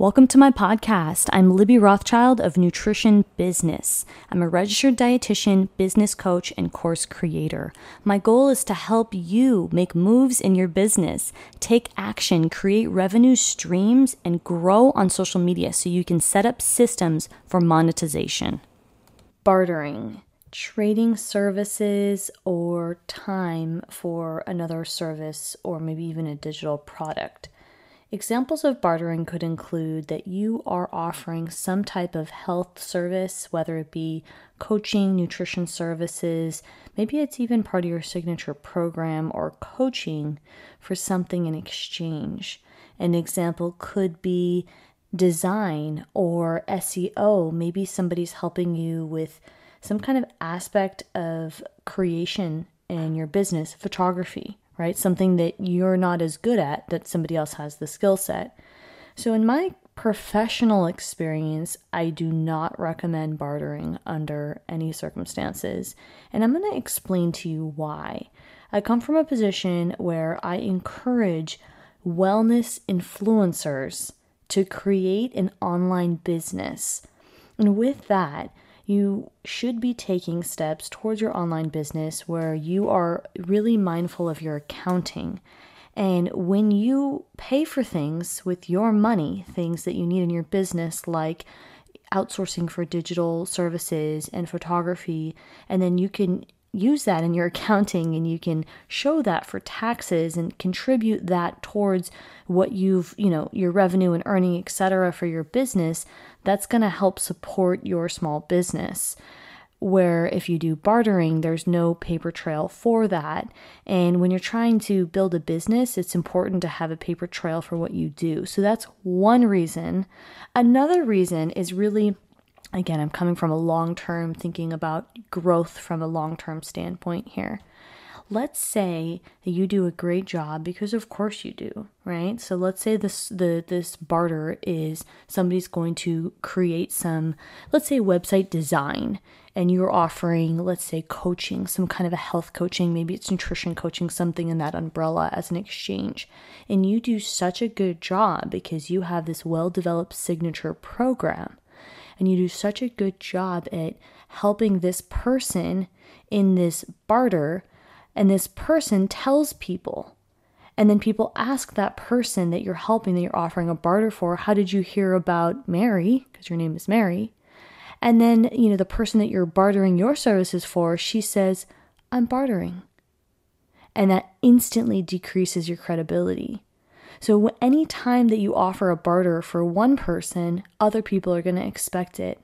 Welcome to my podcast. I'm Libby Rothschild of Nutrition Business. I'm a registered dietitian, business coach, and course creator. My goal is to help you make moves in your business, take action, create revenue streams, and grow on social media so you can set up systems for monetization. Bartering trading services or time for another service or maybe even a digital product. Examples of bartering could include that you are offering some type of health service, whether it be coaching, nutrition services, maybe it's even part of your signature program or coaching for something in exchange. An example could be design or SEO. Maybe somebody's helping you with some kind of aspect of creation in your business, photography right? Something that you're not as good at that somebody else has the skill set. So, in my professional experience, I do not recommend bartering under any circumstances. And I'm going to explain to you why. I come from a position where I encourage wellness influencers to create an online business. And with that, you should be taking steps towards your online business where you are really mindful of your accounting. And when you pay for things with your money, things that you need in your business, like outsourcing for digital services and photography, and then you can use that in your accounting and you can show that for taxes and contribute that towards what you've, you know, your revenue and earning, etc. for your business, that's going to help support your small business. Where if you do bartering, there's no paper trail for that. And when you're trying to build a business, it's important to have a paper trail for what you do. So that's one reason. Another reason is really again, I'm coming from a long term, thinking about growth from a long term standpoint here. Let's say that you do a great job because of course you do right? So let's say this the this barter is somebody's going to create some let's say website design and you're offering let's say coaching some kind of a health coaching maybe it's nutrition coaching something in that umbrella as an exchange. And you do such a good job because you have this well developed signature program and you do such a good job at helping this person in this barter and this person tells people. And then people ask that person that you're helping, that you're offering a barter for, how did you hear about Mary? Because your name is Mary. And then, you know, the person that you're bartering your services for, she says, I'm bartering. And that instantly decreases your credibility. So, any time that you offer a barter for one person, other people are going to expect it.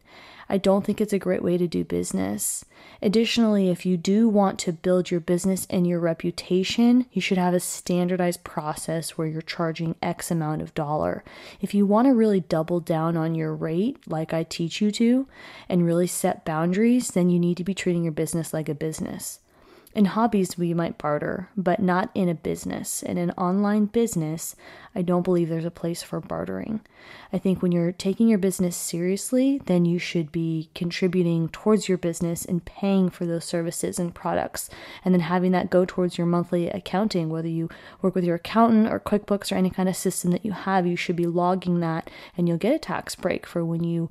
I don't think it's a great way to do business. Additionally, if you do want to build your business and your reputation, you should have a standardized process where you're charging X amount of dollar. If you want to really double down on your rate, like I teach you to, and really set boundaries, then you need to be treating your business like a business. In hobbies, we might barter, but not in a business. In an online business, I don't believe there's a place for bartering. I think when you're taking your business seriously, then you should be contributing towards your business and paying for those services and products, and then having that go towards your monthly accounting. Whether you work with your accountant or QuickBooks or any kind of system that you have, you should be logging that, and you'll get a tax break for when you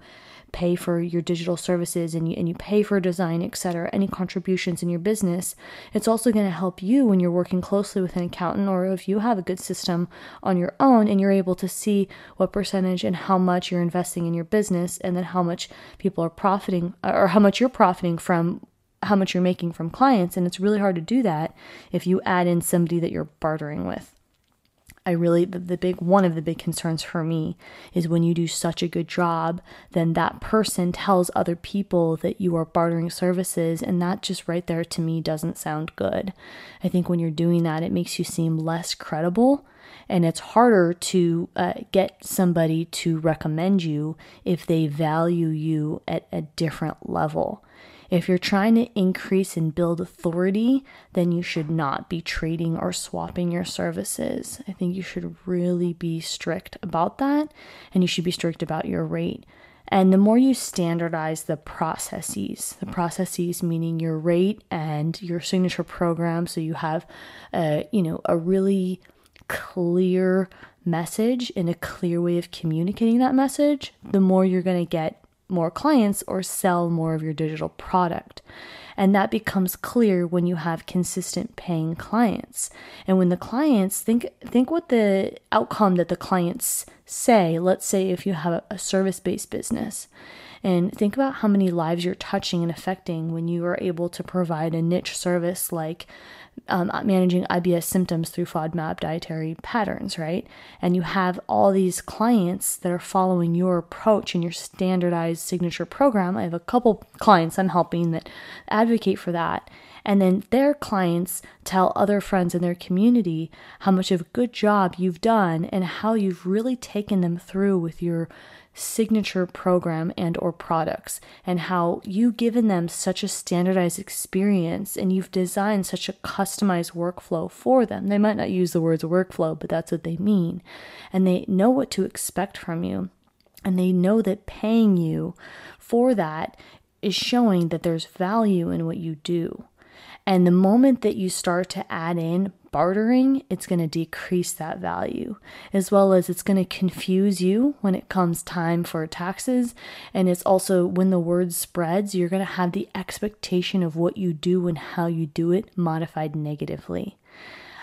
pay for your digital services and you, and you pay for design, etc., any contributions in your business, it's also going to help you when you're working closely with an accountant or if you have a good system on your own and you're able to see what percentage and how much you're investing in your business and then how much people are profiting or how much you're profiting from how much you're making from clients. And it's really hard to do that if you add in somebody that you're bartering with. I really, the, the big, one of the big concerns for me is when you do such a good job, then that person tells other people that you are bartering services. And that just right there to me doesn't sound good. I think when you're doing that, it makes you seem less credible and it's harder to uh, get somebody to recommend you if they value you at a different level. If you're trying to increase and build authority, then you should not be trading or swapping your services. I think you should really be strict about that and you should be strict about your rate. And the more you standardize the processes, the processes meaning your rate and your signature program, so you have, a, you know, a really clear message and a clear way of communicating that message, the more you're going to get more clients or sell more of your digital product. And that becomes clear when you have consistent paying clients. And when the clients think think what the outcome that the clients say, let's say if you have a service-based business, and think about how many lives you're touching and affecting when you are able to provide a niche service like um, managing IBS symptoms through FODMAP dietary patterns, right? And you have all these clients that are following your approach and your standardized signature program. I have a couple clients I'm helping that advocate for that. And then their clients tell other friends in their community how much of a good job you've done and how you've really taken them through with your signature program and or products and how you've given them such a standardized experience and you've designed such a customized workflow for them. They might not use the words workflow, but that's what they mean. And they know what to expect from you. And they know that paying you for that is showing that there's value in what you do. And the moment that you start to add in bartering, it's going to decrease that value, as well as it's going to confuse you when it comes time for taxes. And it's also when the word spreads, you're going to have the expectation of what you do and how you do it modified negatively.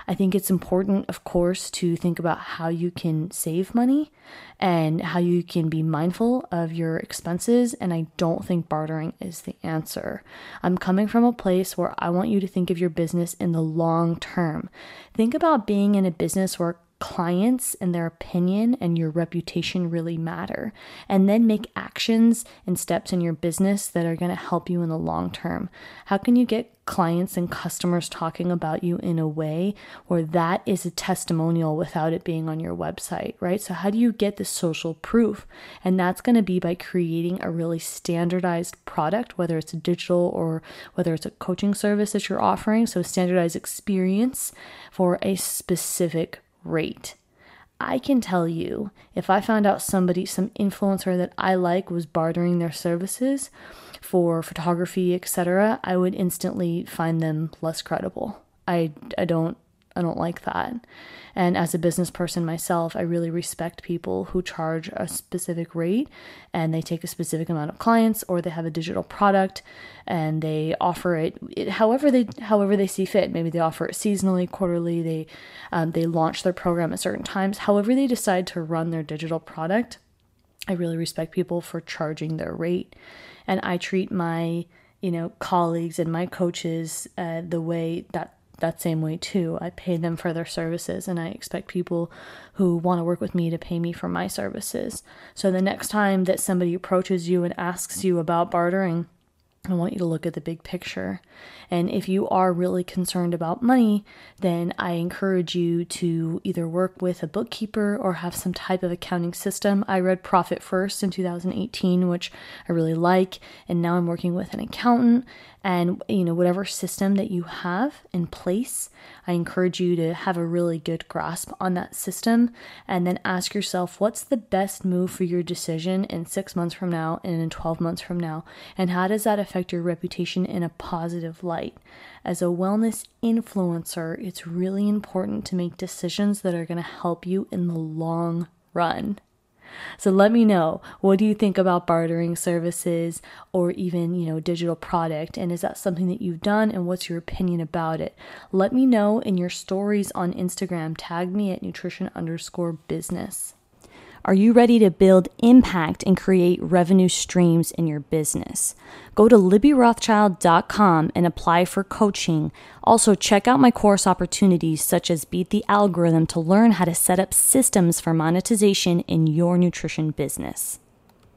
I think it's important, of course, to think about how you can save money and how you can be mindful of your expenses. And I don't think bartering is the answer. I'm coming from a place where I want you to think of your business in the long term. Think about being in a business where clients and their opinion and your reputation really matter. And then make actions and steps in your business that are going to help you in the long term. How can you get clients and customers talking about you in a way where that is a testimonial without it being on your website, right? So, how do you get the social proof? And that's going to be by creating a really standardized product, whether it's a digital or whether it's a coaching service that you're offering. So, standardized experience for a specific rate. I can tell you if I found out somebody, some influencer that I like was bartering their services for photography, etc., I would instantly find them less credible. I, I don't I don't like that. And as a business person myself, I really respect people who charge a specific rate and they take a specific amount of clients or they have a digital product and they offer it, it however they however they see fit. Maybe they offer it seasonally, quarterly, they um, they launch their program at certain times. However they decide to run their digital product, I really respect people for charging their rate. And I treat my you know colleagues and my coaches uh, the way that that same way too. I pay them for their services and I expect people who want to work with me to pay me for my services. So the next time that somebody approaches you and asks you about bartering, I want you to look at the big picture. And if you are really concerned about money, then I encourage you to either work with a bookkeeper or have some type of accounting system. I read Profit First in 2018, which I really like, and now I'm working with an accountant and you know whatever system that you have in place i encourage you to have a really good grasp on that system and then ask yourself what's the best move for your decision in 6 months from now and in 12 months from now? And how does that affect your reputation in a positive light? As a wellness influencer it's really important to make decisions that are going to help you in the long run so let me know what do you think about bartering services or even, you know, digital product and is that something that you've done and what's your opinion about it? Let me know in your stories on Instagram. Tag me at nutrition underscore business. Are you ready to build impact and create revenue streams in your business? Go to libbyrothschild.com and apply for coaching. Also, check out my course opportunities such as Beat the Algorithm to learn how to set up systems for monetization in your nutrition business.